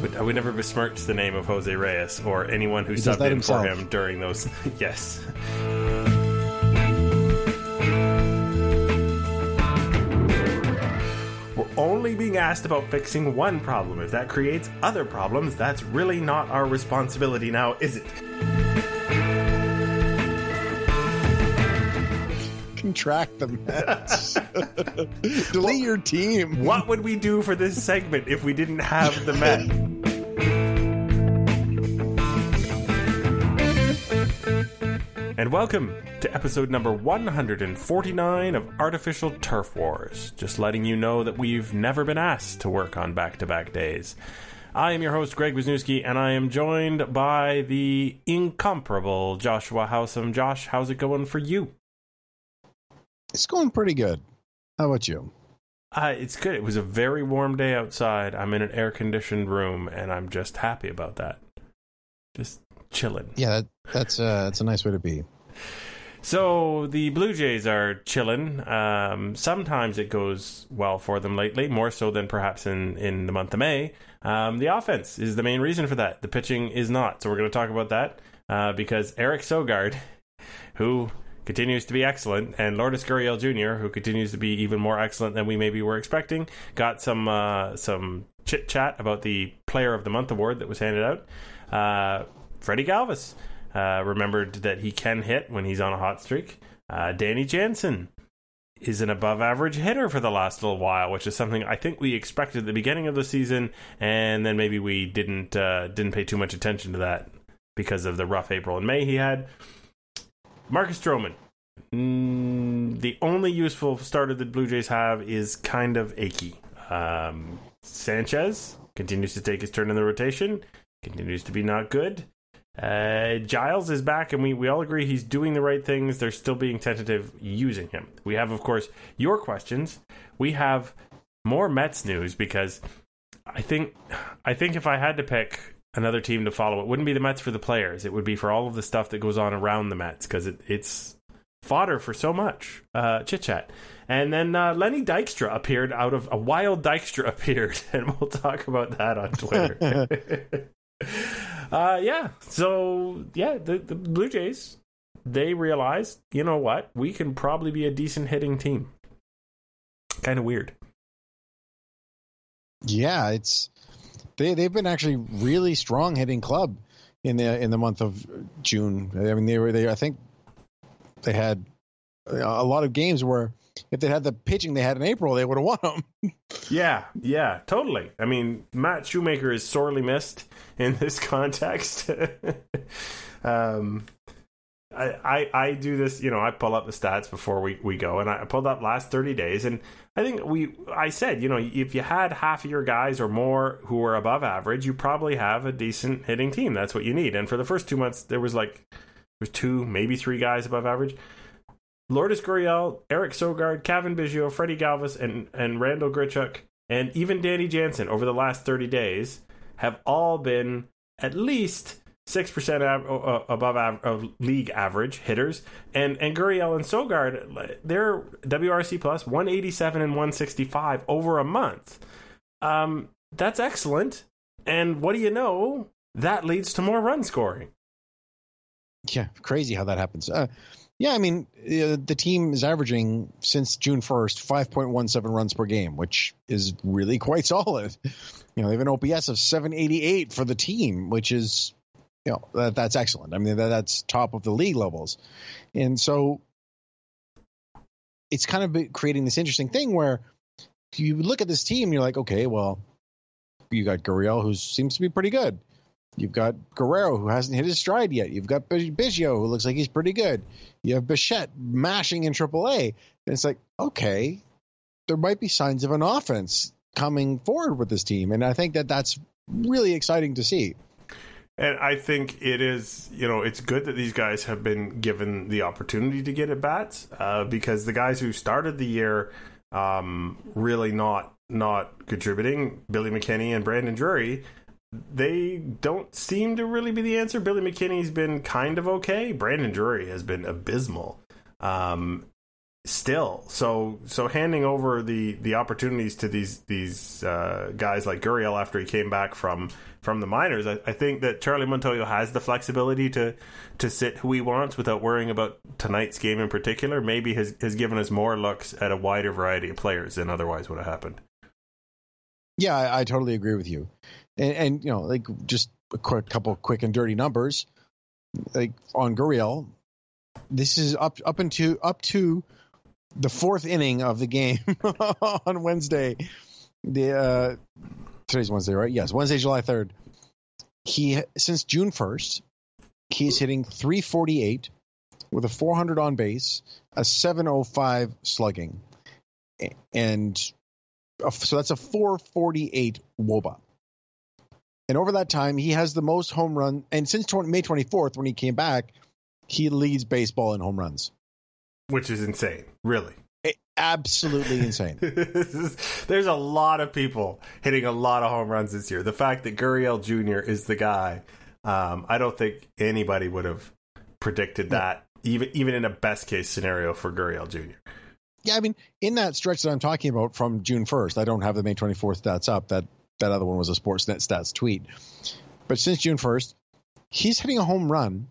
would, I would never besmirch the name of Jose Reyes or anyone who He subbed in for him during those. yes. We're only being asked about fixing one problem. If that creates other problems, that's really not our responsibility now, is it? Contract the Mets. Delete your team. What would we do for this segment if we didn't have the Met? And welcome to episode number 149 of Artificial Turf Wars. Just letting you know that we've never been asked to work on back to back days. I am your host, Greg Wisniewski, and I am joined by the incomparable Joshua Howsam. Josh, how's it going for you? It's going pretty good. How about you? Uh, it's good. It was a very warm day outside. I'm in an air conditioned room, and I'm just happy about that. Just chilling. Yeah, that, that's uh, that's a nice way to be. So the Blue Jays are chilling. Um, sometimes it goes well for them lately, more so than perhaps in, in the month of May. Um, the offense is the main reason for that. The pitching is not. So we're going to talk about that uh, because Eric Sogard, who continues to be excellent, and Lourdes Gurriel Jr., who continues to be even more excellent than we maybe were expecting, got some uh, some chit chat about the Player of the Month award that was handed out. Uh, Freddy Galvis uh, remembered that he can hit when he's on a hot streak. Uh, Danny Jansen is an above average hitter for the last little while, which is something I think we expected at the beginning of the season, and then maybe we didn't uh, didn't pay too much attention to that because of the rough April and May he had. Marcus Stroman. Mm, the only useful starter that Blue Jays have is kind of achy. Um, Sanchez continues to take his turn in the rotation, continues to be not good. Uh, Giles is back, and we, we all agree he's doing the right things. They're still being tentative using him. We have, of course, your questions. We have more Mets news because I think I think if I had to pick another team to follow, it wouldn't be the Mets for the players. It would be for all of the stuff that goes on around the Mets because it, it's fodder for so much uh, chit chat. And then uh, Lenny Dykstra appeared out of a wild Dykstra appeared, and we'll talk about that on Twitter. uh, yeah, so yeah, the, the Blue Jays they realized, you know what, we can probably be a decent hitting team. Kind of weird. Yeah, it's they they've been actually really strong hitting club in the in the month of June. I mean, they were they I think they had a lot of games where if they had the pitching they had in April, they would have won them. Yeah, yeah, totally. I mean, Matt Shoemaker is sorely missed in this context. um, I, I I do this, you know, I pull up the stats before we, we go, and I pulled up last thirty days, and I think we I said, you know, if you had half of your guys or more who were above average, you probably have a decent hitting team. That's what you need. And for the first two months, there was like there was two, maybe three guys above average. Lourdes Gurriel, Eric Sogard, Cavan Biggio, Freddy Galvis, and, and Randall Grichuk, and even Danny Jansen over the last 30 days have all been at least 6% av- uh, above av- league average hitters. And, and Gurriel and Sogard, they're WRC plus 187 and 165 over a month. Um, that's excellent. And what do you know? That leads to more run scoring. Yeah, crazy how that happens. Uh, yeah, I mean, uh, the team is averaging since June 1st 5.17 runs per game, which is really quite solid. You know, they have an OPS of 788 for the team, which is, you know, that, that's excellent. I mean, that, that's top of the league levels. And so it's kind of creating this interesting thing where you look at this team you're like, okay, well, you got Gurriel, who seems to be pretty good. You've got Guerrero, who hasn't hit his stride yet. You've got Bi- Biggio, who looks like he's pretty good. You have Bichette mashing in AAA. And it's like, okay, there might be signs of an offense coming forward with this team. And I think that that's really exciting to see. And I think it is, you know, it's good that these guys have been given the opportunity to get at bats uh, because the guys who started the year um, really not not contributing, Billy McKinney and Brandon Drury, they don't seem to really be the answer. Billy McKinney's been kind of okay. Brandon Drury has been abysmal. Um, still. So so handing over the the opportunities to these these uh, guys like Gurriel after he came back from from the minors, I, I, think that Charlie Montoyo has the flexibility to to sit who he wants without worrying about tonight's game in particular. Maybe has has given us more looks at a wider variety of players than otherwise would have happened. Yeah, I, I totally agree with you, and, and you know, like just a quick couple quick and dirty numbers, like on Gurriel, this is up up into up to the fourth inning of the game on Wednesday. The uh, today's Wednesday, right? Yes, Wednesday, July third. He since June first, he's hitting three forty eight with a four hundred on base, a seven oh five slugging, and so that's a four forty eight woba. And over that time, he has the most home run. And since 20, May 24th, when he came back, he leads baseball in home runs which is insane, really. It, absolutely insane. There's a lot of people hitting a lot of home runs this year. The fact that Gurriel Jr. is the guy, um, I don't think anybody would have predicted that, even even in a best case scenario for Gurriel Jr. Yeah, I mean, in that stretch that I'm talking about from June 1st, I don't have the May 24th stats up. That that other one was a Sportsnet stats tweet. But since June 1st, he's hitting a home run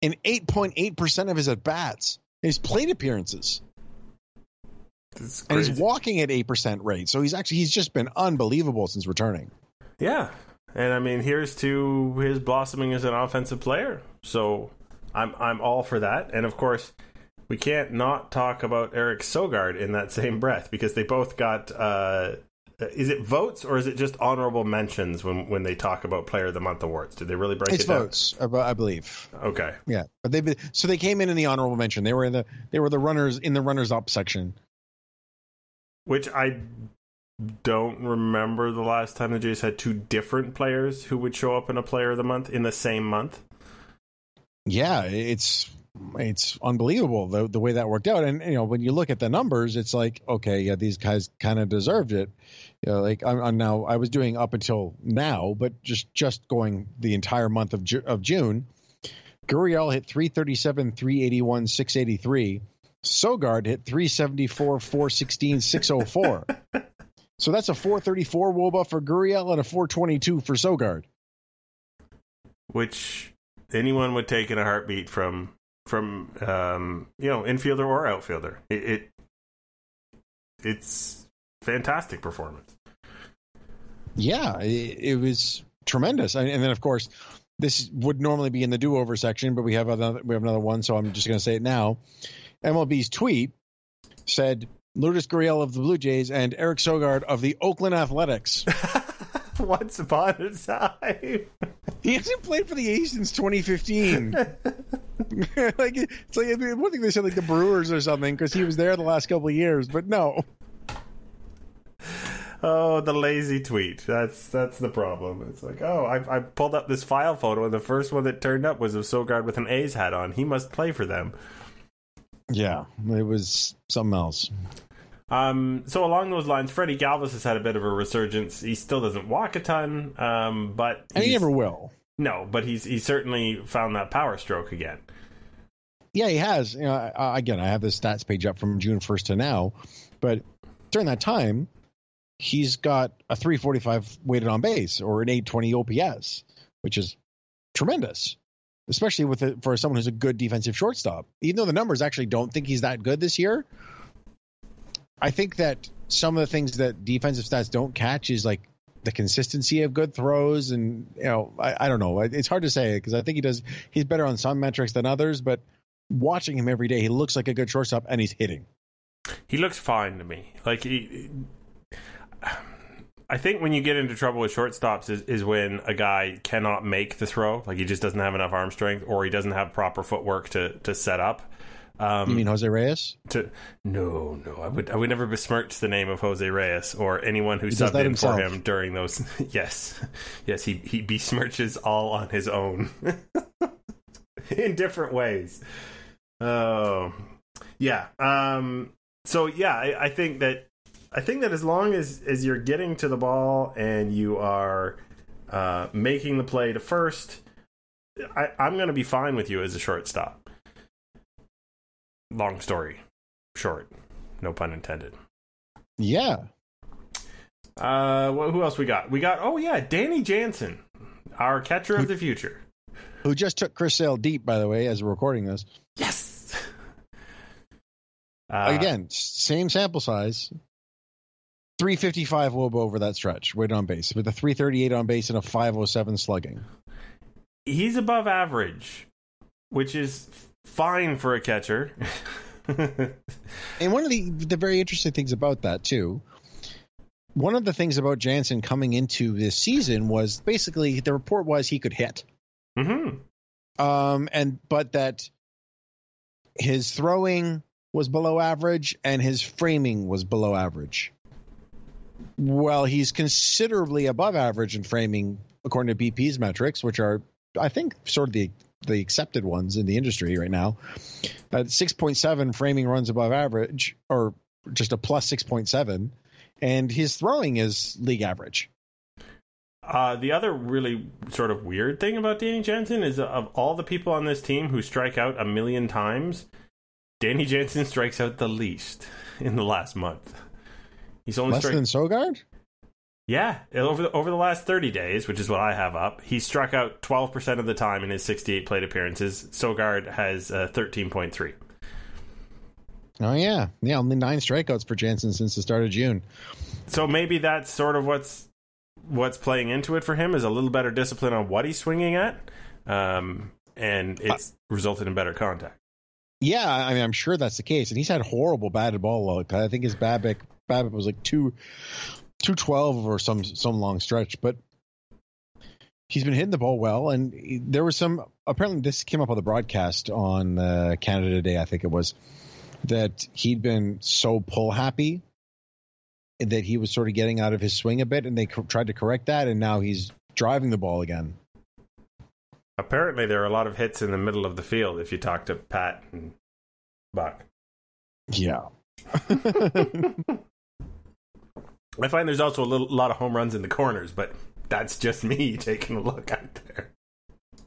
in 8.8% of his at bats his plate appearances. And he's walking at eight percent rate, so he's actually he's just been unbelievable since returning. Yeah, and I mean, here's to his blossoming as an offensive player. So I'm I'm all for that, and of course, we can't not talk about Eric Sogard in that same breath because they both got uh, Uh, is it votes or is it just honorable mentions when when they talk about player of the month awards? Did they really break it's it down? votes, I believe. Okay. Yeah, but they so they came in in the honorable mention. They were in the they were the runners in the runners up section. Which I don't remember the last time the Jays had two different players who would show up in a player of the month in the same month. Yeah, it's it's unbelievable the the way that worked out. And you know, when you look at the numbers, it's like, okay, yeah, these guys kind of deserved it. You know, like I'm, I'm, now, I was doing up until now, but just just going the entire month of Ju- of June. Gurriel hit 337, 381, 683. Sogard hit 374, 416, 604. so that's a 434 Woba for Gurriel and a 422 for Sogard. Which anyone would take in a heartbeat from from um, you know infielder or outfielder. It, it it's fantastic performance. Yeah, it, it was tremendous, and then of course this would normally be in the do-over section, but we have another we have another one, so I'm just going to say it now. MLB's tweet said Lourdes Gurriel of the Blue Jays and Eric Sogard of the Oakland Athletics. Once upon a time. He hasn't played for the A's since 2015. like it's like one thing they said like the Brewers or something because he was there the last couple of years, but no. Oh, the lazy tweet. That's that's the problem. It's like, oh, I, I pulled up this file photo, and the first one that turned up was of Sogard with an A's hat on. He must play for them. Yeah, it was something else. Um, so along those lines, Freddy Galvis has had a bit of a resurgence. He still doesn't walk a ton, um, but and he never will. No, but he's he certainly found that power stroke again. Yeah, he has. You know, I, again, I have the stats page up from June first to now, but during that time, he's got a 345 weighted on base or an 820 OPS, which is tremendous, especially with it for someone who's a good defensive shortstop. Even though the numbers actually don't think he's that good this year, I think that some of the things that defensive stats don't catch is like the consistency of good throws, and you know, I, I don't know. It's hard to say because I think he does. He's better on some metrics than others, but watching him every day, he looks like a good shortstop, and he's hitting. He looks fine to me. Like he, I think when you get into trouble with shortstops is, is when a guy cannot make the throw, like he just doesn't have enough arm strength, or he doesn't have proper footwork to to set up. Um, you mean Jose Reyes? To no, no, I would I would never besmirch the name of Jose Reyes or anyone who subbed in himself. for him during those. yes, yes, he he besmirches all on his own in different ways. Oh, yeah. Um. So yeah, I, I think that I think that as long as as you're getting to the ball and you are uh, making the play to first, I, I'm going to be fine with you as a shortstop long story. short. No pun intended. Yeah. Uh, well, who else we got? We got oh yeah, Danny Jansen, our catcher of the future. Who just took Chris Sale deep, by the way, as we're recording this. Yes. Uh, Again, same sample size. 355 wob over that stretch, weight on base, with a 338 on base and a 507 slugging. he's above average, which is fine for a catcher. And one of the the very interesting things about that too, one of the things about Jansen coming into this season was basically the report was he could hit. hmm Um and but that his throwing was below average and his framing was below average. Well, he's considerably above average in framing according to BP's metrics, which are I think sort of the the accepted ones in the industry right now. At 6.7 framing runs above average or just a plus 6.7 and his throwing is league average. Uh, the other really sort of weird thing about Danny Jansen is of all the people on this team who strike out a million times, Danny Jansen strikes out the least in the last month. He's only Less struck- than Sogard? yeah over the, over the last thirty days, which is what I have up. He struck out twelve percent of the time in his sixty-eight plate appearances. Sogard has uh, thirteen point three. Oh yeah. Yeah, only 9 strikeouts for Jansen since the start of June. So maybe that's sort of what's what's playing into it for him is a little better discipline on what he's swinging at, um, and it's resulted in better contact. Yeah, I mean, I'm sure that's the case. And he's had horrible batted ball luck. I think his BABIP BABIP was like two, two twelve or some some long stretch. But he's been hitting the ball well. And he- there was some apparently this came up on the broadcast on uh, Canada Today. I think it was that he'd been so pull happy that he was sort of getting out of his swing a bit, and they co- tried to correct that, and now he's driving the ball again. Apparently, there are a lot of hits in the middle of the field if you talk to Pat and Buck. Yeah. I find there's also a little, lot of home runs in the corners, but that's just me taking a look out there.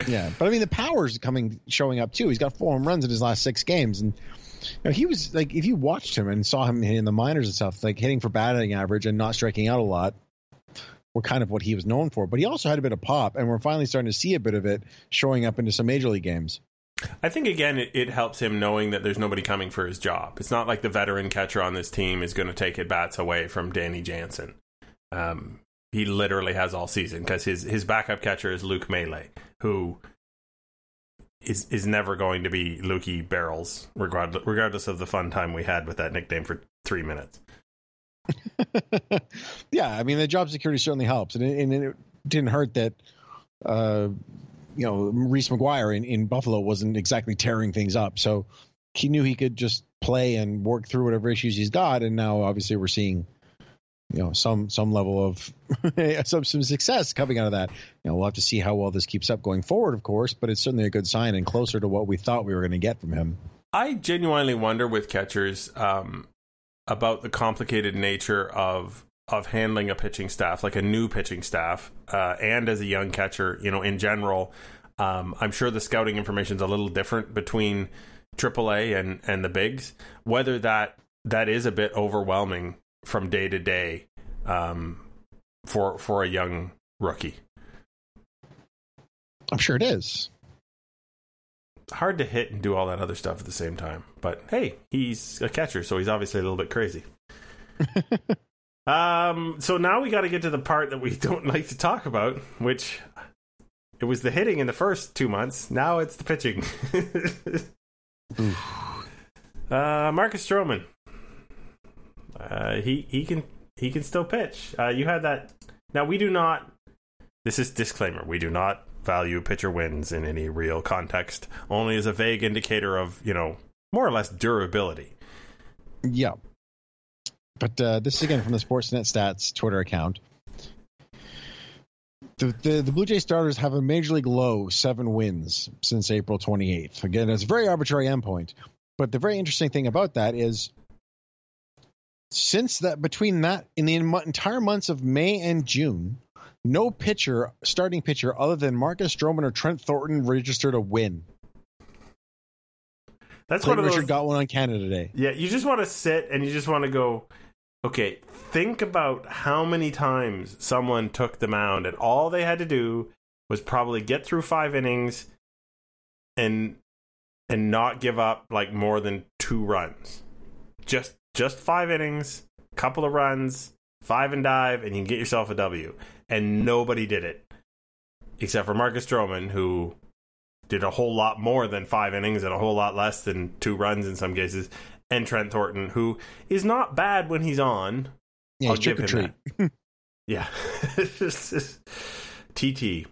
Yeah, but I mean the power's coming showing up too. He's got four home runs in his last six games, and you know, he was like if you watched him and saw him in the minors and stuff, like hitting for batting average and not striking out a lot, were kind of what he was known for. But he also had a bit of pop, and we're finally starting to see a bit of it showing up into some major league games. I think again, it, it helps him knowing that there's nobody coming for his job. It's not like the veteran catcher on this team is going to take at bats away from Danny Jansen. Um, he literally has all season because his his backup catcher is Luke Maile, who is is never going to be Lukey Barrels, regardless regardless of the fun time we had with that nickname for three minutes. yeah, I mean the job security certainly helps, and it, and it didn't hurt that. Uh, you know, Reese McGuire in, in Buffalo wasn't exactly tearing things up, so he knew he could just play and work through whatever issues he's got. And now, obviously, we're seeing, you know, some some level of some some success coming out of that. You know, we'll have to see how well this keeps up going forward, of course, but it's certainly a good sign and closer to what we thought we were going to get from him. I genuinely wonder with catchers um, about the complicated nature of of handling a pitching staff, like a new pitching staff, uh, and as a young catcher, you know, in general. Um, I'm sure the scouting information is a little different between AAA and and the bigs. Whether that that is a bit overwhelming from day to day um, for for a young rookie. I'm sure it is. hard to hit and do all that other stuff at the same time. But hey, he's a catcher, so he's obviously a little bit crazy. um, so now we got to get to the part that we don't like to talk about, which it was the hitting in the first two months. Now it's the pitching. uh, Marcus Stroman. Uh, he he can he can still pitch. Uh, you had that. Now we do not. This is disclaimer. We do not value pitcher wins in any real context. Only as a vague indicator of you know more or less durability. Yeah. But uh, this is again from the Sportsnet Stats Twitter account. The, the, the Blue Jay starters have a major league low seven wins since April 28th. Again, it's a very arbitrary endpoint. But the very interesting thing about that is since that between that in the entire months of May and June, no pitcher, starting pitcher other than Marcus Stroman or Trent Thornton registered a win. That's Clayton one of Richard those. got one on Canada Day. Yeah, you just want to sit and you just want to go, okay, think about how many times someone took the mound and all they had to do was probably get through five innings and and not give up like more than two runs. Just just five innings, couple of runs, five and dive, and you can get yourself a W. And nobody did it. Except for Marcus Stroman, who did a whole lot more than five innings and a whole lot less than two runs in some cases. And Trent Thornton, who is not bad when he's on. Yeah, I'll he's trick or give him treat. Yeah. TT.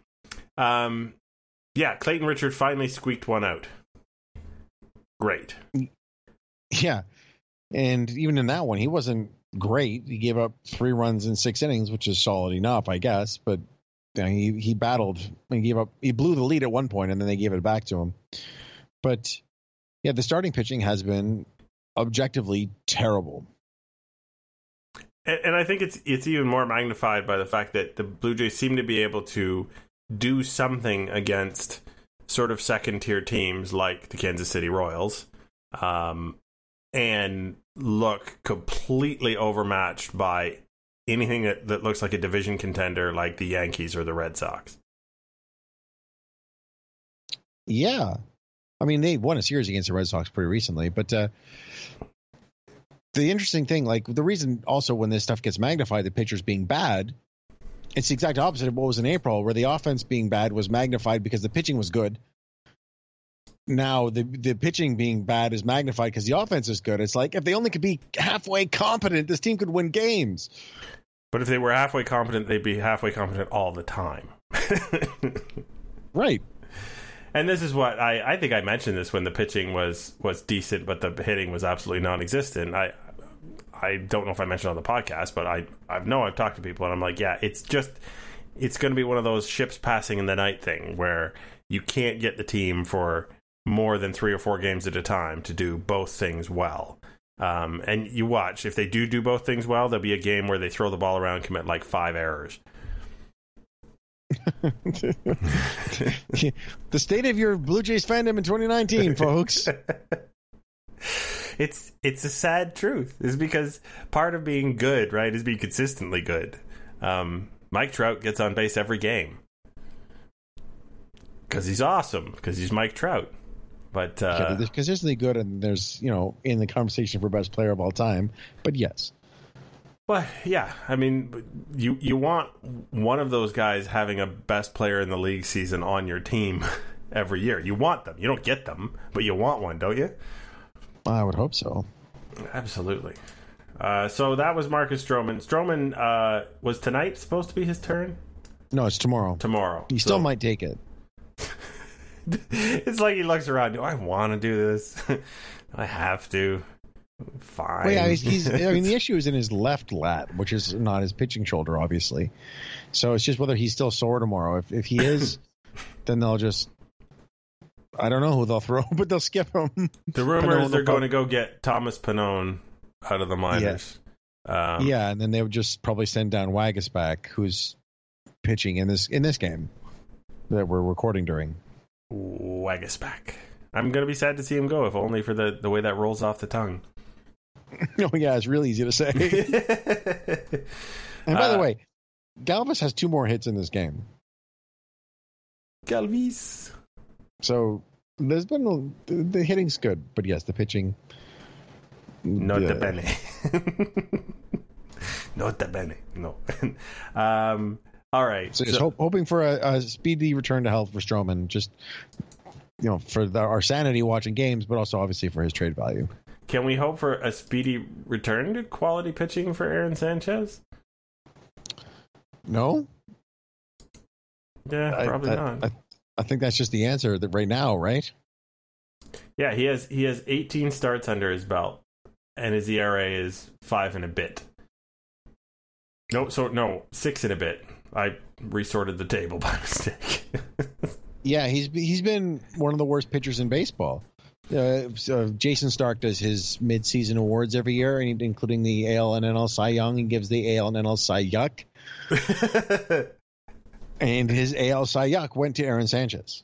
Um, yeah, Clayton Richard finally squeaked one out. Great. Yeah, and even in that one, he wasn't great. He gave up three runs in six innings, which is solid enough, I guess. But you know, he he battled and gave up. He blew the lead at one point, and then they gave it back to him. But yeah, the starting pitching has been objectively terrible. And, and I think it's it's even more magnified by the fact that the Blue Jays seem to be able to do something against sort of second tier teams like the Kansas City Royals, um, and look completely overmatched by anything that, that looks like a division contender like the Yankees or the Red Sox. Yeah, I mean they won a series against the Red Sox pretty recently, but uh, the interesting thing, like the reason also when this stuff gets magnified, the pitchers being bad, it's the exact opposite of what was in April, where the offense being bad was magnified because the pitching was good. Now the the pitching being bad is magnified because the offense is good. It's like if they only could be halfway competent, this team could win games. But if they were halfway competent, they'd be halfway competent all the time. Right. And this is what I, I think I mentioned this when the pitching was was decent, but the hitting was absolutely non-existent. I I don't know if I mentioned on the podcast, but I I know I've talked to people and I'm like, yeah, it's just it's going to be one of those ships passing in the night thing where you can't get the team for more than three or four games at a time to do both things well. Um, and you watch if they do do both things well, there'll be a game where they throw the ball around, and commit like five errors. The state of your Blue Jays fandom in 2019, folks. it's it's a sad truth. Is because part of being good, right, is being consistently good. Um, Mike Trout gets on base every game because he's awesome. Because he's Mike Trout. But uh, they're consistently good, and there's you know in the conversation for best player of all time. But yes, Well, yeah, I mean, you you want one of those guys having a best player in the league season on your team every year. You want them. You don't get them, but you want one, don't you? I would hope so. Absolutely. Uh, so that was Marcus Stroman. Stroman uh, was tonight supposed to be his turn. No, it's tomorrow. Tomorrow. He still So- might take it. it's like he looks around. Do I want to do this? I have to. Fine. Well, yeah, he's, he's. I mean, the issue is in his left lat, which is not his pitching shoulder, obviously. So it's just whether he's still sore tomorrow. If if he is, then they'll just. I don't know who they'll throw, but they'll skip him. the rumor Pannone is they're will going to go get Thomas Pannone out of the minors. Um, yeah, and then they would just probably send down Waguespack, who's pitching in this in this game that we're recording during. Waguespack. I'm going to be sad to see him go, if only for the, the way that rolls off the tongue. oh yeah, it's really easy to say. and by the Uh, way, Galvis has two more hits in this game, Galvis. so there's been a, the, the hitting's good, but yes, the pitching. Nota yeah. bene. the bene. No. um, all right. So, just hope, hoping for a, a speedy return to health for Stroman, just you know, for the, our sanity watching games, but also obviously for his trade value. Can we hope for a speedy return to quality pitching for Aaron Sanchez? No, Yeah, I- probably I, not. I, I think that's just the answer that right now, right? yeah, he has he has 18 starts under his belt, and his ERA is five and a bit. No, so no, six and a bit. I resorted the table by mistake. Yeah, he's he's been one of the worst pitchers in baseball. Uh, so Jayson Stark does his midseason awards every year, including the AL and NL Cy Young, and gives the AL and NL Cy Yuck. And his AL Cy Yuck went to Aaron Sanchez.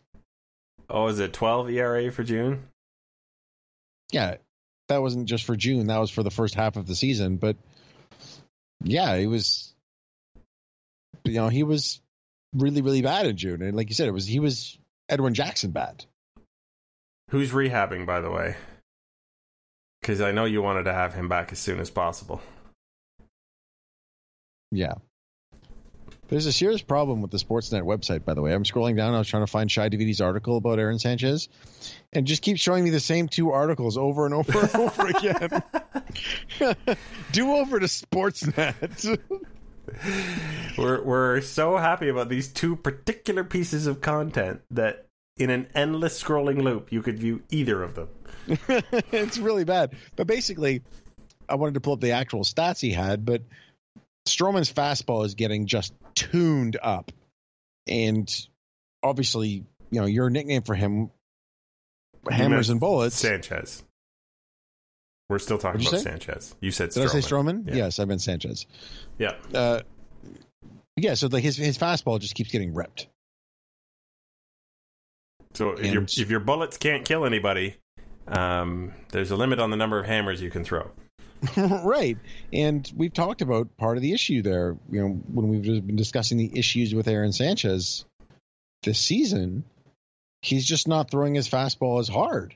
oh, is it 12 ERA for June? yeah, that wasn't just for June. That was for the first half of the season. But yeah, he was, you know, he was really, really bad in June. And like you said, it was he was Edwin Jackson bad. Who's rehabbing, by the way? Because I know you wanted to have him back as soon as possible. Yeah. There's a serious problem with the Sportsnet website, by the way. I'm scrolling down. I was trying to find Shi Davidi's article about Aaron Sanchez, and just keep showing me the same two articles over and over and over again. Do over to Sportsnet. we're we're so happy about these two particular pieces of content that in an endless scrolling loop you could view either of them. it's really bad. But basically, I wanted to pull up the actual stats he had, but Stroman's fastball is getting just tuned up. And obviously, you know, your nickname for him, Hammers and Bullets. Sanchez. We're still talking about Sanchez. You said Did Stroman. I say Stroman? Yeah. Yes, I meant Sanchez. Yeah. Uh, yeah, so like his his fastball just keeps getting ripped. So if your if your bullets can't kill anybody, um, there's a limit on the number of hammers you can throw. right. And we've talked about part of the issue there, you know, when we've been discussing the issues with Aaron Sanchez this season, he's just not throwing his fastball as hard.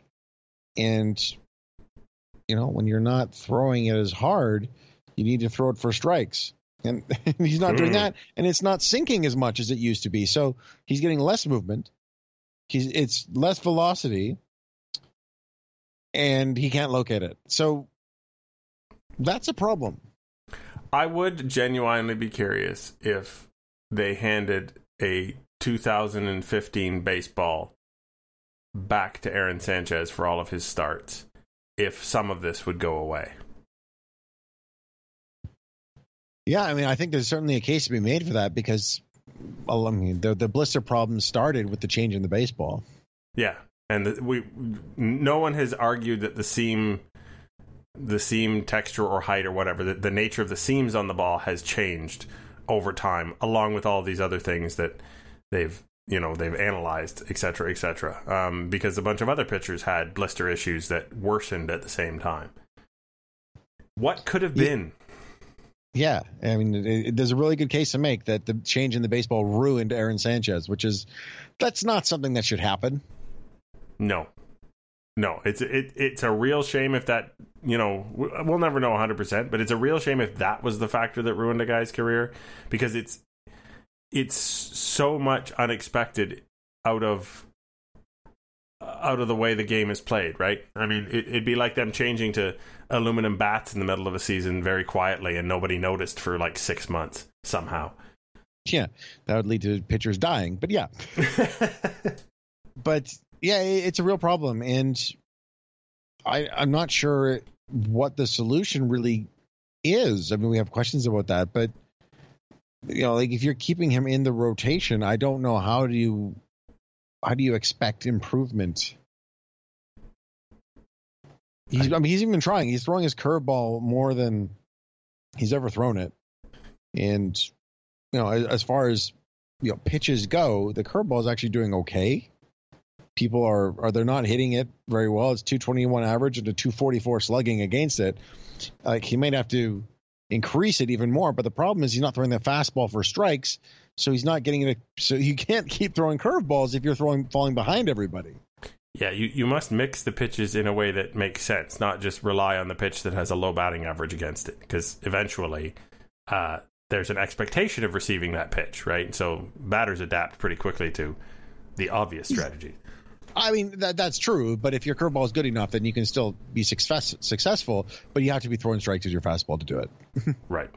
And you know, when you're not throwing it as hard, you need to throw it for strikes. And he's not doing hmm. that, and it's not sinking as much as it used to be. So he's getting less movement. He's it's less velocity, and he can't locate it. So that's a problem. I would genuinely be curious if they handed a 2015 baseball back to Aaron Sanchez for all of his starts, if some of this would go away. Yeah, I mean, I think there's certainly a case to be made for that because, well, I mean, the the blister problem started with the change in the baseball. Yeah, and the, we no one has argued that the seam the seam texture or height or whatever, the, the nature of the seams on the ball has changed over time, along with all these other things that they've you know they've analyzed, et cetera, et cetera. Um, because a bunch of other pitchers had blister issues that worsened at the same time. What could have been? Yeah, I mean, it, it, there's a really good case to make that the change in the baseball ruined Aaron Sanchez, which is that's not something that should happen. No, no, it's it, it's a real shame if that you know we'll never know 100, percent but it's a real shame if that was the factor that ruined a guy's career because it's it's so much unexpected out of out of the way the game is played, right? I mean, it, would be like them changing to aluminum bats in the middle of a season very quietly, and nobody noticed for like six months somehow. Yeah, that would lead to pitchers dying, but yeah. but yeah, it's a real problem, and I, I'm not sure what the solution really is. I mean, we have questions about that, but you know, like if you're keeping him in the rotation, I don't know how do you how do you expect improvement? He's, I mean, he's even trying. He's throwing his curveball more than he's ever thrown it, and you know, as, as far as you know, pitches go, the curveball is actually doing okay people are are they're not hitting it very well. It's 221 average and a 244 slugging against it. Like he might have to increase it even more, but the problem is he's not throwing the fastball for strikes, so he's not getting it. So you can't keep throwing curveballs if you're throwing falling behind everybody. Yeah, you, you must mix the pitches in a way that makes sense, not just rely on the pitch that has a low batting average against it, because eventually uh, there's an expectation of receiving that pitch, right? So batters adapt pretty quickly to the obvious strategy. I mean that that's true, but if your curveball is good enough, then you can still be success, successful. But you have to be throwing strikes with your fastball to do it. right.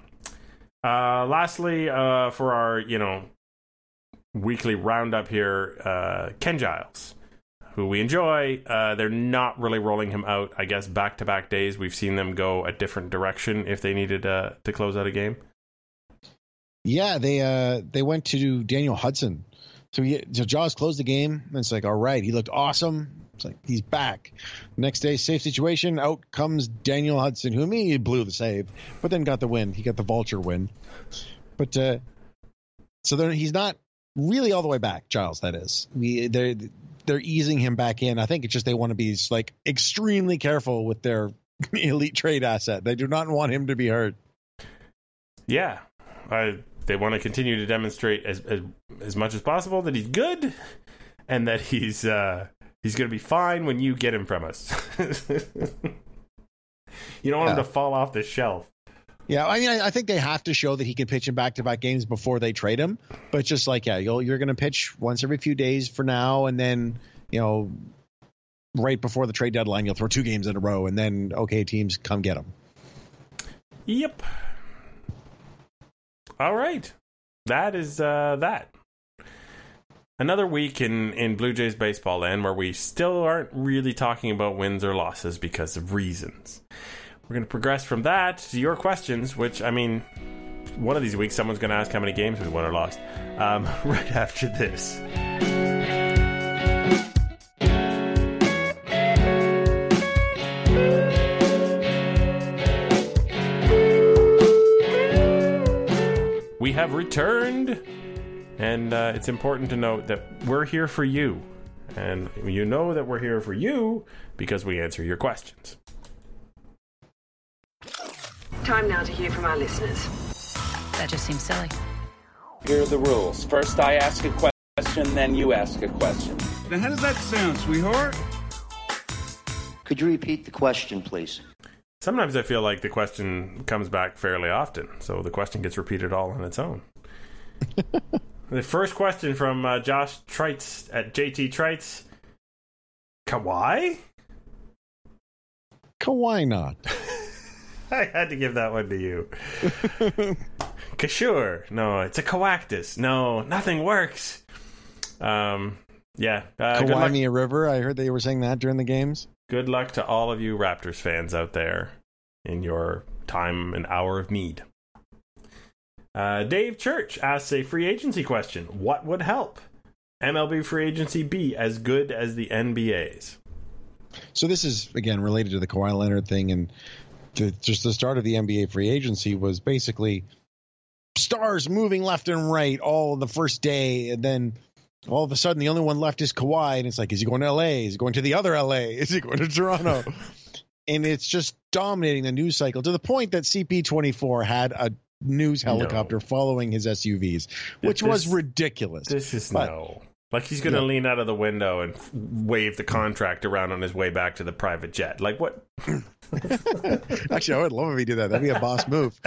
Uh, lastly, uh, for our you know weekly roundup here, uh, Ken Giles, who we enjoy. Uh, they're not really rolling him out. I guess back to back days, we've seen them go a different direction if they needed uh, to close out a game. Yeah, they uh, they went to Daniel Hudson so, he, so Jaws closed the game. And it's like, all right, he looked awesome. It's like he's back. Next day, safe situation. Out comes Daniel Hudson, who me blew the save, but then got the win. He got the vulture win. But uh, so then he's not really all the way back, Giles. That is, we, they're easing him back in. I think it's just they want to be like extremely careful with their elite trade asset. They do not want him to be hurt. Yeah, I, they want to continue to demonstrate as, as as much as possible that he's good and that he's uh, he's going to be fine when you get him from us. you don't want him to fall off the shelf. Yeah, I mean, I, I think they have to show that he can pitch in back-to-back games before they trade him. But just like, yeah, you'll, you're going to pitch once every few days for now, and then you know, right before the trade deadline, you'll throw two games in a row, and then okay, teams come get him. Yep. All right, that is uh, that. Another week in, in Blue Jays baseball land where we still aren't really talking about wins or losses because of reasons. We're going to progress from that to your questions, which, I mean, one of these weeks someone's going to ask how many games we won or lost. Um, right after this. We have returned, and uh, it's important to note that we're here for you. And you know that we're here for you because we answer your questions. Time now to hear from our listeners. That just seems silly. Here are the rules. First, I ask a question, then you ask a question. Now, how does that sound, sweetheart? Could you repeat the question, please? Sometimes I feel like the question comes back fairly often, so the question gets repeated all on its own. the first question from uh, Josh Trites at JT Trites Kawhi? Kawhi not. I had to give that one to you. Kashur. No, it's a coactus. No, nothing works. Um, yeah. Uh, luck, River. I heard they were saying that during the games. good luck to all of you Raptors fans out there in your time and hour of need. Uh, Dave Church asks a free agency question. What would help MLB free agency be as good as the NBA's? So this is again related to the Kawhi Leonard thing, and to, just the start of the NBA free agency was basically stars moving left and right all the first day, and then all of a sudden the only one left is Kawhi, and it's like, is he going to LA? Is he going to the other LA? Is he going to Toronto? and it's just dominating the news cycle to the point that CP24 had a news helicopter No. following his SUVs, which This- was ridiculous. This is But- no. Like he's going to Yeah. lean out of the window and f- wave the contract around on his way back to the private jet. Like what? Actually, I would love if he did that. That'd be a boss move.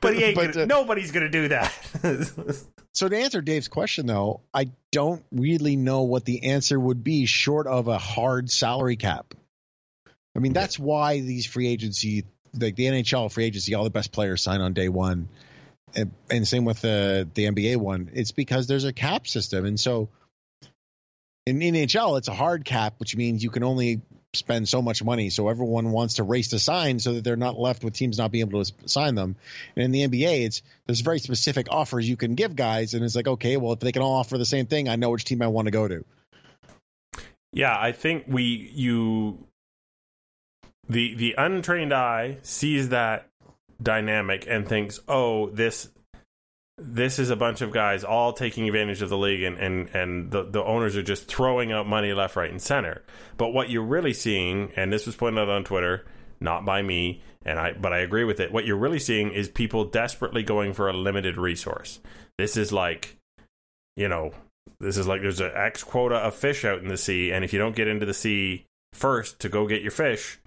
But he ain't. But, gonna, uh, nobody's going to do that. So to answer Dave's question, though, I don't really know what the answer would be short of a hard salary cap. I mean, that's why these free agency, like the NHL free agency, all the best players sign on day one, and, and same with the the NBA one. It's because there's a cap system, and so in NHL it's a hard cap, which means you can only spend so much money. So everyone wants to race to sign so that they're not left with teams not being able to sign them. And in the NBA, it's there's very specific offers you can give guys, and it's like, okay, well, if they can all offer the same thing, I know which team I want to go to. yeah, I think we you the the untrained eye sees that dynamic and thinks, "Oh, this this is a bunch of guys all taking advantage of the league and and and the the owners are just throwing out money left, right, and center." But what you're really seeing, and this was pointed out on Twitter, not by me, and I but I agree with it. What you're really seeing is people desperately going for a limited resource. This is like, you know, this is like there's an X quota of fish out in the sea, and if you don't get into the sea first to go get your fish,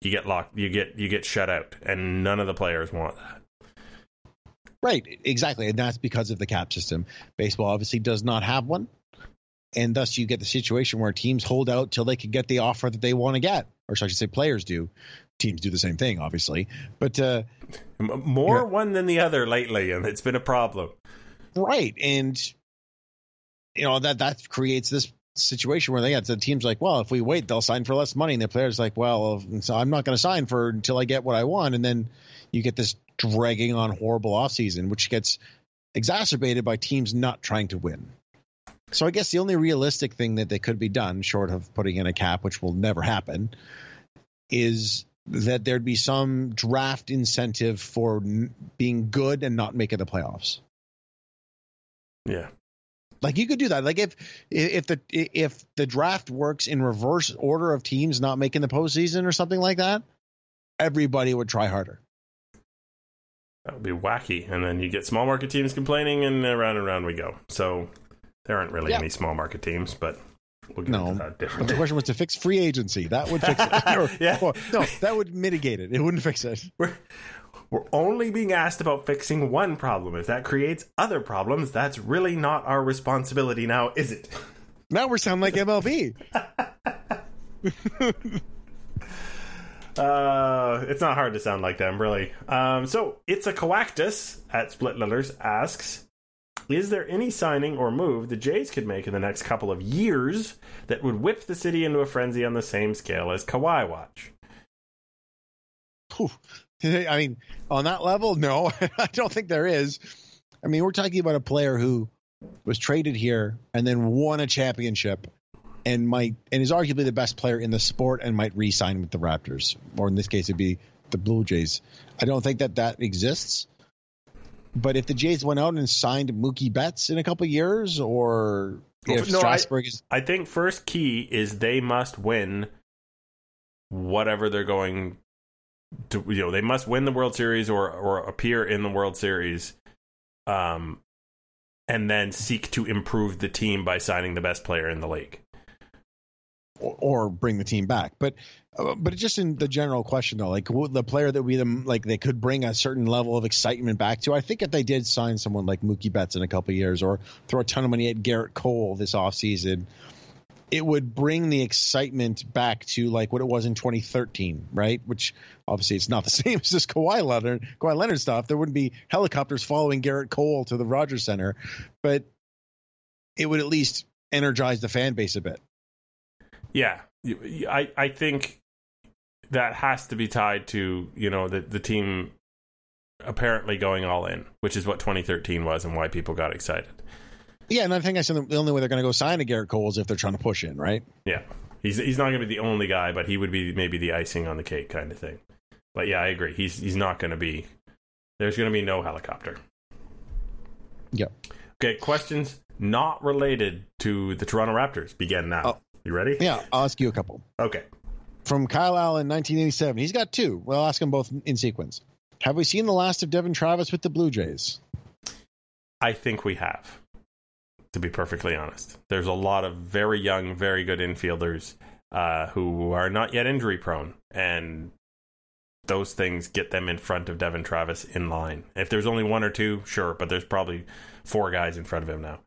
you get locked. You get you get shut out, and none of the players want that. Right, exactly, and that's because of the cap system. Baseball obviously does not have one, and thus you get the situation where teams hold out till they can get the offer that they want to get, or so I should say, players do. Teams do the same thing, obviously, but uh, More Yeah. one than the other lately, and it's been a problem. right, and you know that that creates this situation where they got the teams like, well, if we wait, they'll sign for less money, and the players like, well, so I'm not going to sign for until I get what I want, and then you get this dragging on horrible offseason, which gets exacerbated by teams not trying to win. So I guess the only realistic thing that they could be done, short of putting in a cap, which will never happen, is that there'd be some draft incentive for being good and not making the playoffs. Yeah, Like you could do that. Like if if the if the draft works in reverse order of teams not making the postseason or something like that, everybody would try harder. That would be wacky. And then you get small market teams complaining, and around and around we go. So there aren't really Yeah. any small market teams, but we'll get No, the question was to fix free agency. That would fix it. Or- Yeah. no, that would mitigate it. It wouldn't fix it. We're, we're only being asked about fixing one problem. If that creates other problems, that's really not our responsibility now, is it? Now we're sounding like MLB. Uh, it's not hard to sound like them, really. Um, so, it's a coactus at Split Letters asks Is there any signing or move the Jays could make in the next couple of years that would whip the city into a frenzy on the same scale as Kawhi Watch? I mean, on that level, no, I don't think there is. I mean, we're talking about a player who was traded here and then won a championship and might and is arguably the best player in the sport and might re-sign with the Raptors, or in this case, it'd be the Blue Jays. I don't think that that exists. But if the Jays went out and signed Mookie Betts in a couple years, or if No, I- Strasburg is I think first key is they must win whatever they're going to you know they must win the World Series or or appear in the World Series um and then seek to improve the team by signing the best player in the league. Or, bring the team back. But uh, but just in the general question though, like the player that we them like they could bring a certain level of excitement back to. I think if they did sign someone like Mookie Betts in a couple years, or throw a ton of money at Gerrit Cole this offseason, it would bring the excitement back to like what it was in 2013, right? Which obviously it's not the same as this Kawhi Leonard, Kawhi Leonard stuff. There wouldn't be helicopters following Gerrit Cole to the Rogers Center, but it would at least energize the fan base a bit. Yeah, I I think that has to be tied to you know the the team apparently going all in, which is what 2013 was and why people got excited. Yeah, and I think I said the only way they're going to go sign a Gerrit Cole is if they're trying to push in, right? Yeah, he's he's not going to be the only guy, but he would be maybe the icing on the cake kind of thing. But yeah, I agree. He's he's not going to be. There's going to be no helicopter. Yep. Okay, questions not related to the Toronto Raptors begin now. Oh. You ready? Yeah, I'll ask you a couple. Okay. From Kyle Allen, 1987. He's got two. Well, I'll ask them both in sequence. Have we seen the last of Devon Travis with the Blue Jays? I think we have. To be perfectly honest, there's a lot of very young, very good infielders uh, who are not yet injury prone, and those things get them in front of Devon Travis in line. If there's only one or two, sure, but there's probably four guys in front of him now.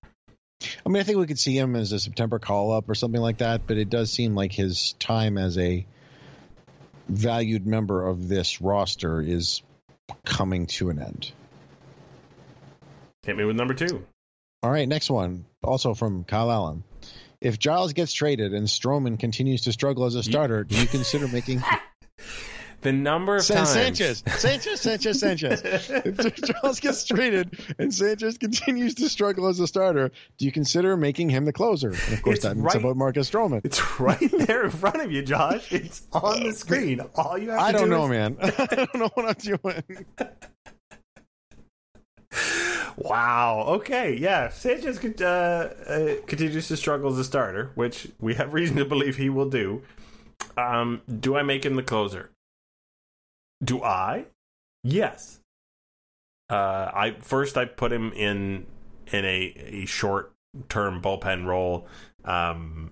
I mean, I think we could see him as a September call up or something like that, but it does seem like his time as a valued member of this roster is coming to an end. Hit me with number two. All right, next one, also from Kyle Allen. If Giles gets traded and Stroman continues to struggle as a starter, do you consider making The number of San- times Sanchez, Sanchez, Sanchez, Sanchez? if Giles gets traded and Sanchez continues to struggle as a starter, do you consider making him the closer? And of course, It's that means right- about Marcus Stroman. It's right there in front of you, Josh. It's on the screen. All you have to do. I don't do know, is- man. I don't know what I'm doing. Wow. Okay. Yeah. Sanchez could, uh, uh, continues to struggle as a starter, which we have reason to believe he will do. Um, do I make him the closer? Do I? Yes. Uh, I first I put him in in a, a short term bullpen role. Um,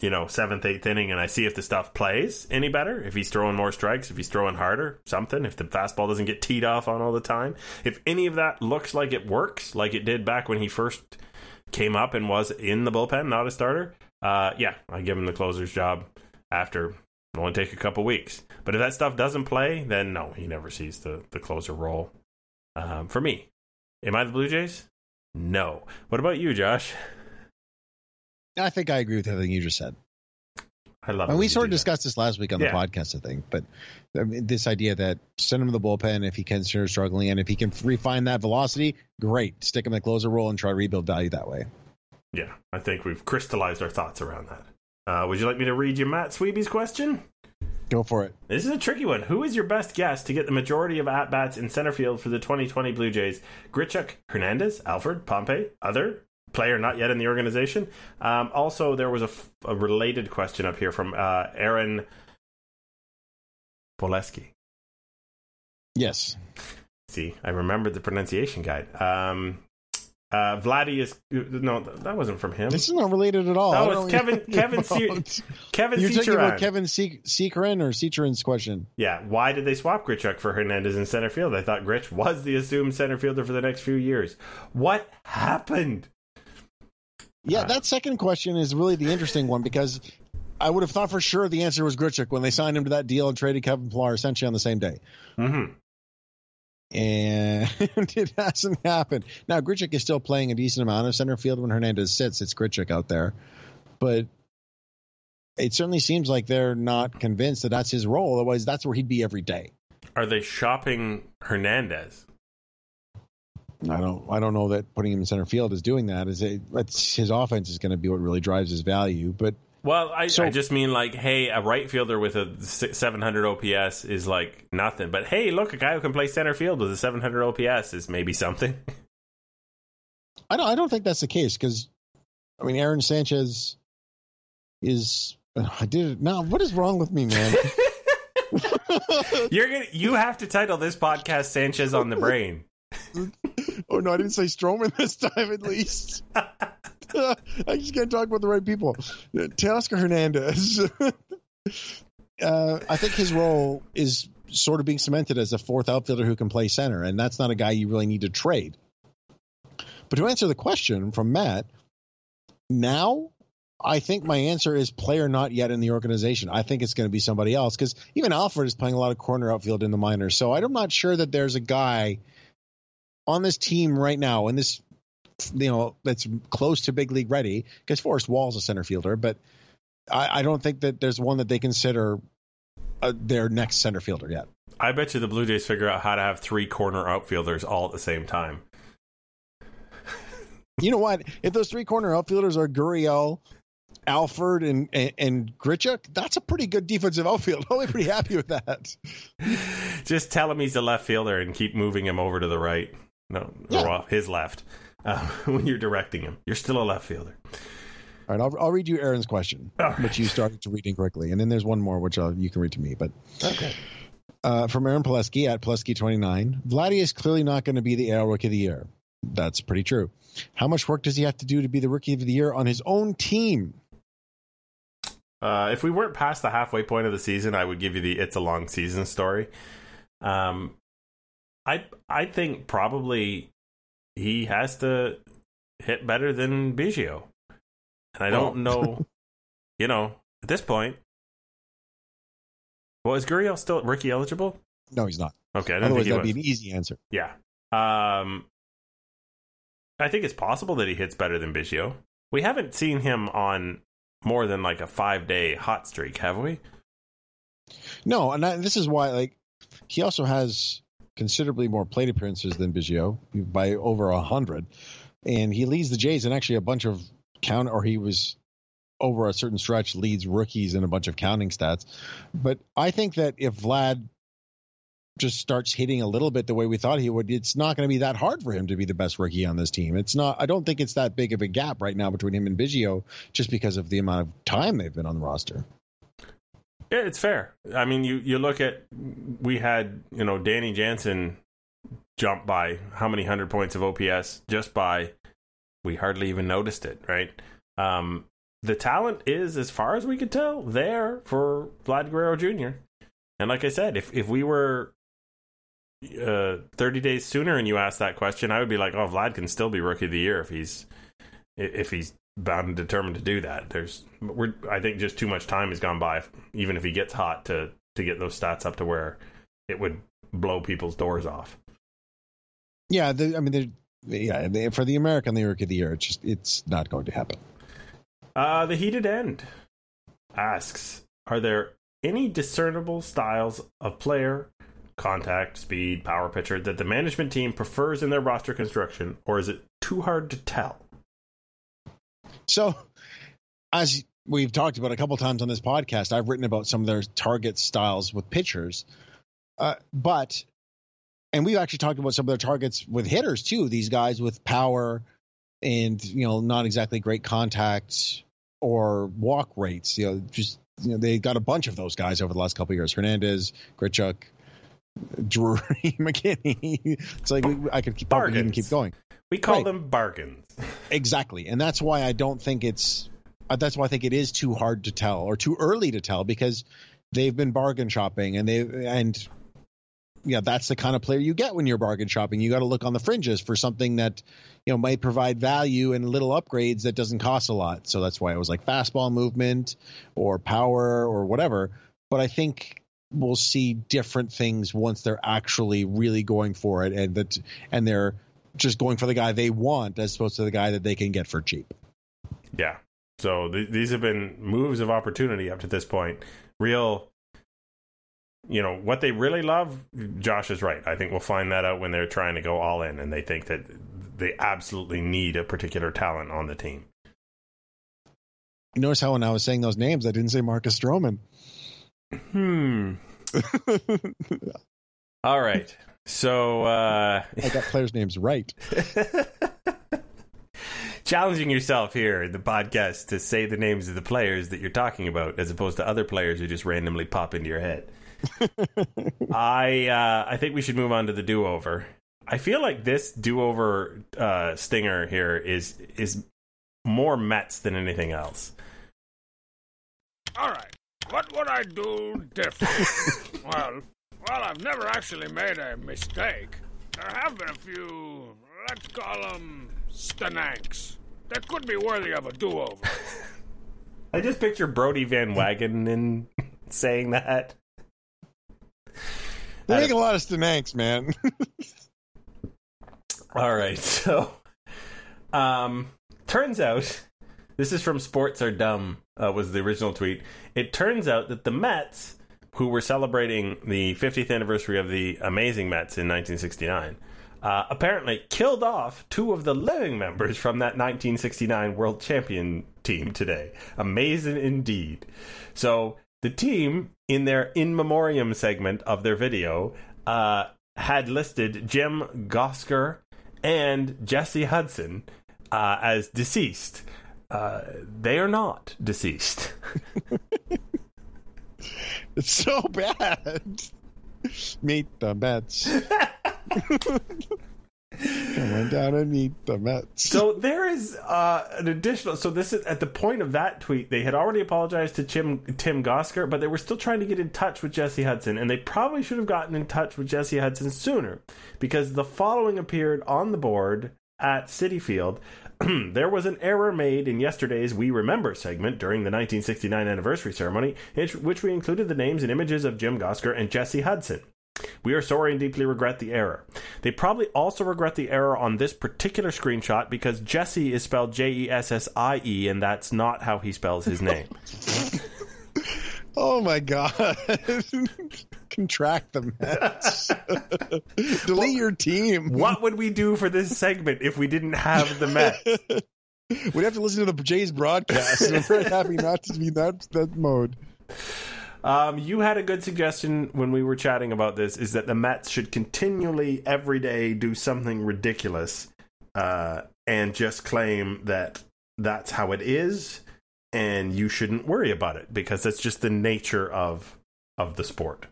you know, seventh, eighth inning, and I see if the stuff plays any better. If he's throwing more strikes, if he's throwing harder, something. If the fastball doesn't get teed off on all the time, if any of that looks like it works, like it did back when he first came up and was in the bullpen, not a starter, uh, yeah, I give him the closer's job after it'll only take a couple weeks. But if that stuff doesn't play, then no, he never sees the the closer role. Um, for me, am I the Blue Jays? No. What about you, Josh? I think I agree with everything you just said. I love. And we sort of do that. discussed this last week on Yeah. the podcast, I think. But I mean, this idea that send him to the bullpen if he start struggling, and if he can refine that velocity, great. Stick him in the closer role and try to rebuild value that way. Yeah, I think we've crystallized our thoughts around that. Uh, would you like me to read you Matt Sweeby's question? Go for it. This is a tricky one. Who is your best guess to get the majority of at bats in center field for the 2020 Blue Jays? Grichuk, Hernandez, Alford, Pompey, other, player not yet in the organization. Um, also, there was a, f- a related question up here from uh, Aaron Poleski. Yes. See, I remembered the pronunciation guide. Um, uh, Vladdy is no, that wasn't from him. This is not related at all. That was Kevin- Kevin Se- Kevin You're talking about Kevin Se- or Seacheran's question. Yeah, why did they swap Grichuk for Hernandez in center field? I thought Gritch was the assumed center fielder for the next few years. What happened? Yeah, Uh, that second question is really the interesting one because I would have thought for sure the answer was Grichuk when they signed him to that deal and traded Kevin Pillar essentially on the same day. Mm-hmm. And it hasn't happened. Now, Grichuk is still playing a decent amount of center field when Hernandez sits. It's Grichuk out there. But it certainly seems like they're not convinced that that's his role. Otherwise, that's where he'd be every day. Are they shopping Hernandez? I don't. I don't know that putting him in center field is doing that. Is it? That's his offense is going to be what really drives his value. But Well, I, So- I just mean like, hey, a right fielder with a 700 OPS is like nothing. But hey, look, a guy who can play center field with a 700 OPS is maybe something. I don't. I don't think that's the case because, I mean, Aaron Sanchez is. I did it now. What is wrong with me, man? You're gonna, you have to title this podcast "Sanchez on the Brain." oh no, I didn't say Stroman this time. At least I just can't talk about the right people. Teoscar Hernandez. uh, I think his role is sort of being cemented as a fourth outfielder who can play center, and that's not a guy you really need to trade. But to answer the question from Matt, now I think my answer is player not yet in the organization. I think it's going to be somebody else because even Alford is playing a lot of corner outfield in the minors. So I'm not sure that there's a guy on this team right now, in this, you know, that's close to big league ready because Forrest Wall's a center fielder, but I, I don't think that there's one that they consider uh, their next center fielder yet. I bet you the Blue Jays figure out how to have three corner outfielders all at the same time. You know what? If those three corner outfielders are Gurriel, Alford, and, and and Grichuk, that's a pretty good defensive outfield. I'll be pretty happy with that. Just tell him he's a left fielder and keep moving him over to the right. No, Yeah. his left. Uh, when you're directing him, you're still a left fielder. All right, I'll, I'll read you Aaron's question, right. which you started to read incorrectly, and then there's one more which i you can read to me. But Okay. uh, from Aaron Pileski at Pileski29, Vladdy is clearly not going to be the AL Rookie of the Year. That's pretty true. How much work does he have to do to be the Rookie of the Year on his own team? Uh, if we weren't past the halfway point of the season, I would give you the "It's a long season" story. Um, I I think probably he has to hit better than Biggio, and I don't know. You know, at this point, well, is Gurriel still rookie eligible? No, he's not. Okay, I Otherwise, think that'd he be an easy answer. Yeah. Um, I think it's possible that he hits better than Biggio. We haven't seen him on more than like a five day hot streak, have we? No, and I, this is why, like, he also has considerably more plate appearances than Biggio by over a hundred, and he leads the Jays in actually a bunch of count, or he was over a certain stretch leads rookies in a bunch of counting stats. But I think that if Vlad just starts hitting a little bit the way we thought he would, it's not going to be that hard for him to be the best rookie on this team. It's not. I don't think it's that big of a gap right now between him and Biggio, just because of the amount of time they've been on the roster. Yeah, it's fair. I mean, you you look at we had you know Danny Jansen jump by how many hundred points of OPS just by we hardly even noticed it, right? Um, the talent is, as far as we could tell, there for Vlad Guerrero Jr. And like I said, if if we were uh, 30 days sooner and you asked that question, I would be like, oh, Vlad can still be rookie of the year if he's if he's bound and determined to do that. There's we're I think just too much time has gone by even if he gets hot to to get those stats up to where it would blow people's doors off. Yeah, the, I mean, yeah, they- for the American the Rookie of the Year, it's just it's not going to happen. Uh, the heated end asks, are there any discernible styles of player, contact, speed, power pitcher that the management team prefers in their roster construction, or is it too hard to tell? So, as we've talked about a couple times on this podcast, I've written about some of their target styles with pitchers, uh, but and we've actually talked about some of their targets with hitters too. These guys with power and you know not exactly great contact or walk rates. You know, just you know they got a bunch of those guys over the last couple years. Hernandez, Grichuk, Drury, McKinney. It's like we, I could keep probably even Bargains. keep going. We call Right. them bargains. Exactly, and that's why I don't think it's. uh, That's why I think it is too hard to tell or too early to tell because they've been bargain shopping and they and yeah, that's the kind of player you get when you're bargain shopping. You got to look on the fringes for something that you know might provide value and little upgrades that doesn't cost a lot. So that's why it was like fastball movement or power or whatever. But I think we'll see different things once they're actually really going for it and that and they're just going for the guy they want as opposed to the guy that they can get for cheap. Yeah. So th- these have been moves of opportunity up to this point. Real, you know, what they really love, Josh is right. I think we'll find that out when they're trying to go all in and they think that they absolutely need a particular talent on the team. You notice how when I was saying those names, I didn't say Marcus Stroman. Hmm. All right. So, uh, I got players' names right. challenging yourself here in the podcast to say the names of the players that you're talking about as opposed to other players who just randomly pop into your head. I uh, I think we should move on to the do over. I feel like this do over uh, stinger here is is more Mets than anything else. All right. What would I do different? well, well, I've never actually made a mistake. There have been a few, let's call them stananks, that could be worthy of a do-over. I just picture Brodie Van Wagenen saying that. They make a lot of Stananks, man. All right, so um, turns out this is from Sports Are Dumb uh, was the original tweet. It turns out that the Mets, who were celebrating the 50th anniversary of the amazing Mets in 1969, uh, apparently killed off two of the living members from that 1969 World Champion team today. Amazing indeed. So the team, in their in memoriam segment of their video, uh, had listed Jim Gosger and Jesse Hudson uh, as deceased. Uh, they are not deceased. it's so bad. Meet the Mets. Coming down and meet the Mets. So there is uh, an additional. So this is at the point of that tweet. They had already apologized to Tim Tim Gosger, but they were still trying to get in touch with Jesse Hudson, and they probably should have gotten in touch with Jesse Hudson sooner, because the following appeared on the board at Citi Field. there was an error made in yesterday's We Remember segment during the 1969 anniversary ceremony, in which we included the names and images of Jim Gosger and Jesse Hudson. We are sorry and deeply regret the error. They probably also regret the error on this particular screenshot because Jesse is spelled J E S S I E, and that's not how he spells his name. oh my god. Contract the Mets. Delete your team. what would we do for this segment if we didn't have the Mets? We'd have to listen to the Jays broadcast. and I'm very happy not to be that that mode. Um, you had a good suggestion when we were chatting about this is that the Mets should continually, every day, do something ridiculous uh, and just claim that that's how it is and you shouldn't worry about it because that's just the nature of of the sport.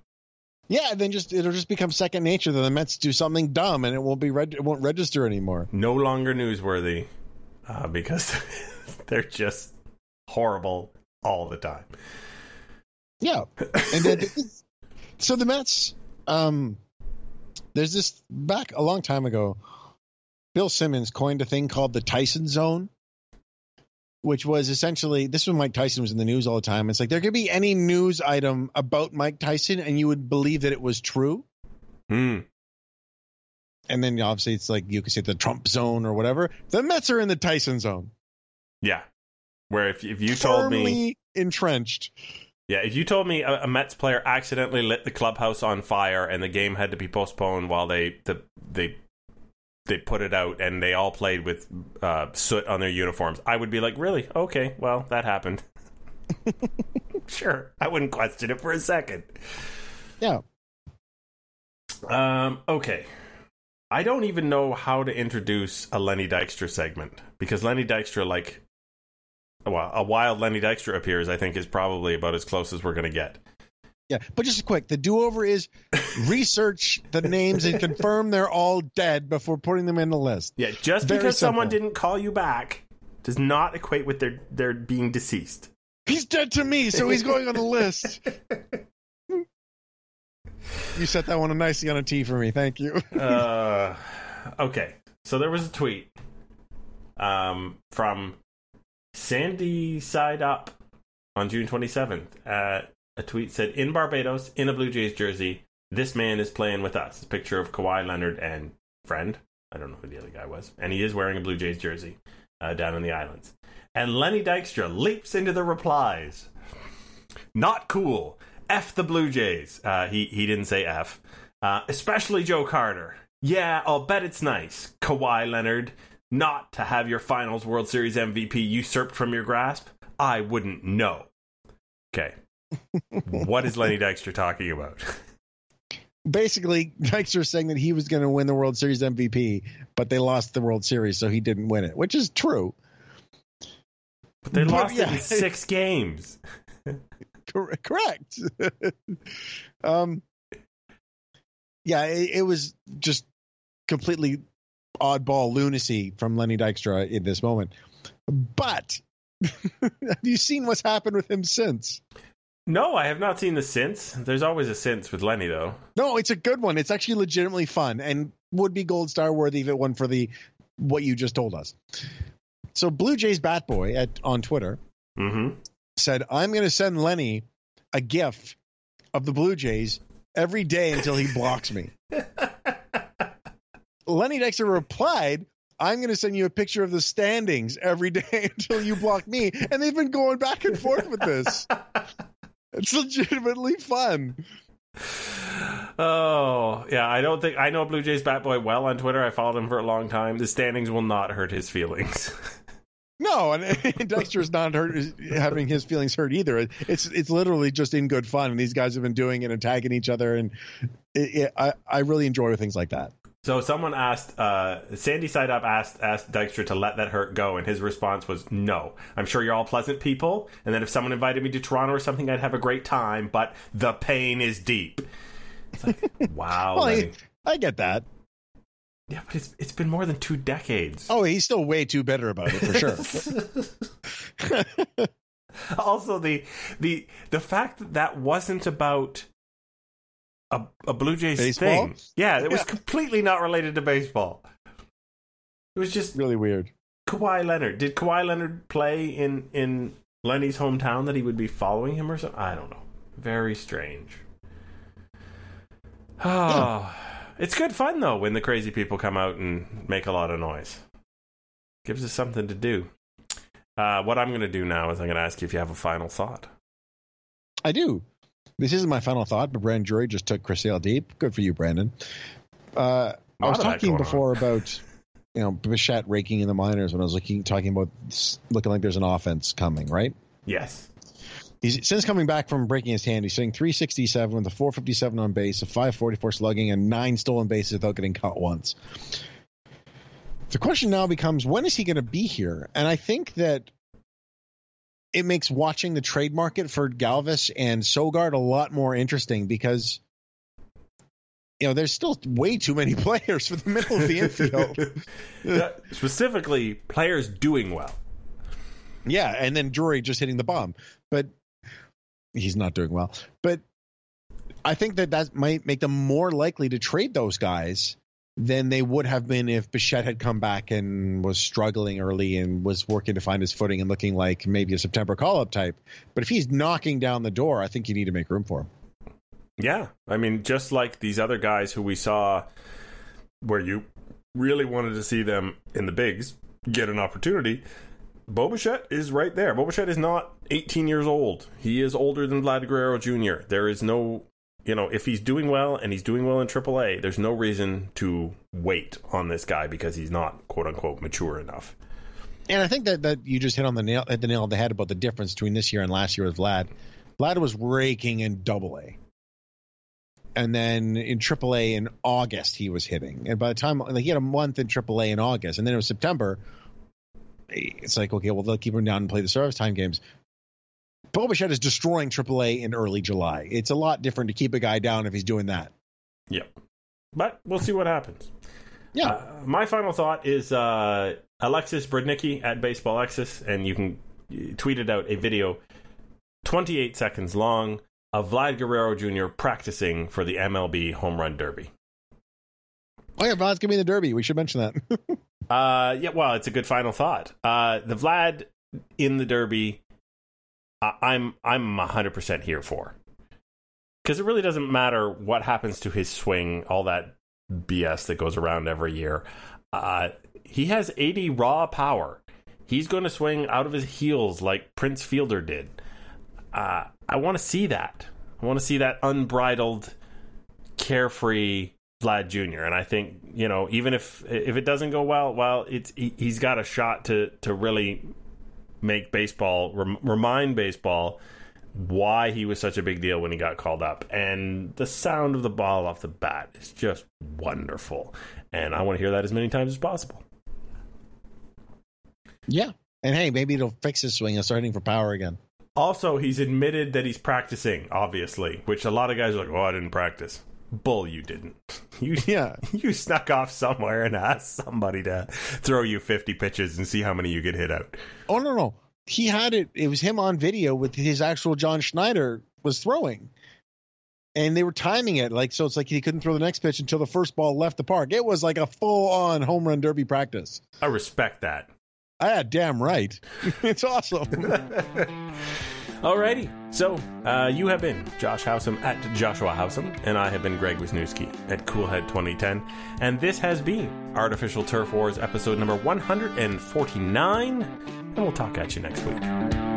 Yeah, then just it'll just become second nature that the Mets do something dumb and it won't be reg- it won't register anymore. No longer newsworthy uh, because they're just horrible all the time. Yeah, and then so the Mets. Um, there's this back a long time ago. Bill Simmons coined a thing called the Tyson Zone, which was essentially this when Mike Tyson was in the news all the time. It's like there could be any news item about Mike Tyson, and you would believe that it was true. Hmm. And then obviously it's like you could say the Trump zone or whatever. The Mets are in the Tyson zone, Yeah. Where if if you told me entrenched. Yeah, if you told me a, a Mets player accidentally lit the clubhouse on fire and the game had to be postponed while they the, they they put it out and they all played with uh, soot on their uniforms, I would be like, really? Okay, well that happened. sure, I wouldn't question it for a second. Yeah, Um, okay, I don't even know how to introduce a Lenny Dykstra segment because Lenny Dykstra, like, well, a wild Lenny Dykstra appears, I think, is probably about as close as we're going to get. Yeah, but just quick, the do-over is research the names and confirm they're all dead before putting them in the list. Yeah, just Very because someone didn't call you back does not equate with their their being deceased. He's dead to me, so he's going on the list. you set that one nicely on a T for me. Thank you. uh, okay, so there was a tweet um, from Sandy Side Up on June 27th. Uh, a tweet said, "In Barbados, in a Blue Jays jersey, this man is playing with us." A picture of Kawhi Leonard and friend. I don't know who the other guy was, and he is wearing a Blue Jays jersey uh, down in the islands. And Lenny Dykstra leaps into the replies. Not cool. F the Blue Jays. Uh, he he didn't say F. Uh, especially Joe Carter. Yeah, I'll bet it's nice. Kawhi Leonard, not to have your Finals World Series MVP usurped from your grasp. I wouldn't know. Okay. What is Lenny Dykstra talking about? Basically, Dykstra saying that he was going to win the World Series MVP, but they lost the World Series, so he didn't win it, which is true. But they But, lost it in six games. Cor- correct. um, yeah, it, it was just completely oddball lunacy from Lenny Dykstra in this moment. But have you seen what's happened with him since? No, I have not seen the since. There's always a since with Lenny, though. No, it's a good one. It's actually legitimately fun and would be gold star worthy if it won for the what you just told us. So Blue Jays Bat Boy at on Twitter Mm-hmm. said, "I'm going to send Lenny a gif of the Blue Jays every day until he blocks me." Lenny Dykstra replied, "I'm going to send you a picture of the standings every day until you block me." And they've been going back and forth with this. It's legitimately fun. Oh, yeah. I don't think I know Blue Jays Bat Boy well on Twitter. I followed him for a long time. The standings will not hurt his feelings. No, and, and Dykstra's not hurt, having his feelings hurt either. It's it's literally just in good fun, and these guys have been doing it and tagging each other, and it, it, I I really enjoy things like that. So someone asked, uh, Sandy Side Up asked asked Dykstra to let that hurt go, and his response was no. I'm sure you're all pleasant people, and that if someone invited me to Toronto or something, I'd have a great time. But the pain is deep. It's like, wow. Well. I, I get that. yeah, but it's it's been more than two decades. Oh, he's still way too bitter about it for sure. also the the the fact that that wasn't about a, a Blue Jays Baseball? thing. Yeah, it was completely not related to baseball. It was just really weird. Kawhi Leonard. Did Kawhi Leonard play in in Lenny's hometown that he would be following him or something? I don't know. Very strange. Oh, it's good fun though when the crazy people come out and make a lot of noise. Gives us something to do. Uh, what I'm going to do now is I'm going to ask you if you have a final thought. I do. This isn't my final thought, but Brandon Drury just took Chris Sale deep. Good for you, Brandon. Uh, I was talking before about you know Bichette raking in the minors when I was looking talking about looking like there's an offense coming, right? Yes. He's since coming back from breaking his hand. He's sitting 367 with a 457 on base, a 544 slugging, and nine stolen bases without getting caught once. The question now becomes when is he going to be here? And I think that it makes watching the trade market for Galvis and Sogard a lot more interesting because you know there's still way too many players for the middle of the infield. Specifically, players doing well. Yeah, and then Drury just hitting the bomb, but he's not doing well. But I think that that might make them more likely to trade those guys than they would have been if Bichette had come back and was struggling early and was working to find his footing and looking like maybe a September call up type. But if he's knocking down the door, I think you need to make room for him. Yeah, I mean, just like these other guys who we saw, where you really wanted to see them in the bigs get an opportunity. Bo Bichette is right there. Bo Bichette is not 18 years old. He is older than Vlad Guerrero Jr. There is no, you know, if he's doing well and he's doing well in AAA, there's no reason to wait on this guy because he's not quote unquote mature enough. And I think that, that you just hit on the nail hit the nail on the head about the difference between this year and last year with Vlad. Vlad was raking in double A. and then in AAA in August he was hitting. And by the time like he had a month in AAA in August, and then it was September. It's like okay, well they'll keep him down and play the service time games. Bo Bichette is destroying AAA in early July. It's a lot different to keep a guy down if he's doing that. Yep. But we'll see what happens. Yeah. Uh, my final thought is uh, Alexis Brudnicki at Baseball Alexis, and you can tweet it out a video 28 seconds long of Vlad Guerrero Jr. practicing for the MLB Home Run Derby. Oh yeah, Vlad's gonna be in the Derby. We should mention that. Uh, yeah, well, it's a good final thought. Uh, the Vlad in the Derby, I'm I'm hundred percent here for because it really doesn't matter what happens to his swing, all that BS that goes around every year. Uh, he has 80 raw power. He's going to swing out of his heels like Prince Fielder did. Uh, I want to see that. I want to see that unbridled, carefree Vlad Jr. And I think you know, even if if it doesn't go well, well, it's he, he's got a shot to to really make baseball rem, remind baseball why he was such a big deal when he got called up. And the sound of the ball off the bat is just wonderful. And I want to hear that as many times as possible. yeah. And hey, maybe it'll fix his swing and start hitting for power again. Also, he's admitted that he's practicing, obviously, which a lot of guys are like, "Oh, I didn't practice." Bull, you didn't. You Yeah. you snuck off somewhere and asked somebody to throw you 50 pitches and see how many you could hit out. Oh no, no. He had it. It was him on video with his actual John Schneider was throwing, and they were timing it like so. It's like he couldn't throw the next pitch until the first ball left the park. It was like a full on home run derby practice. I respect that. I had damn right. it's awesome. Alrighty. So, uh, you have been Josh Howsam at Joshua Howsam, and I have been Greg Wisniewski at Coolhead 2010. And this has been Artificial Turf Wars episode number 149. And we'll talk at you next week.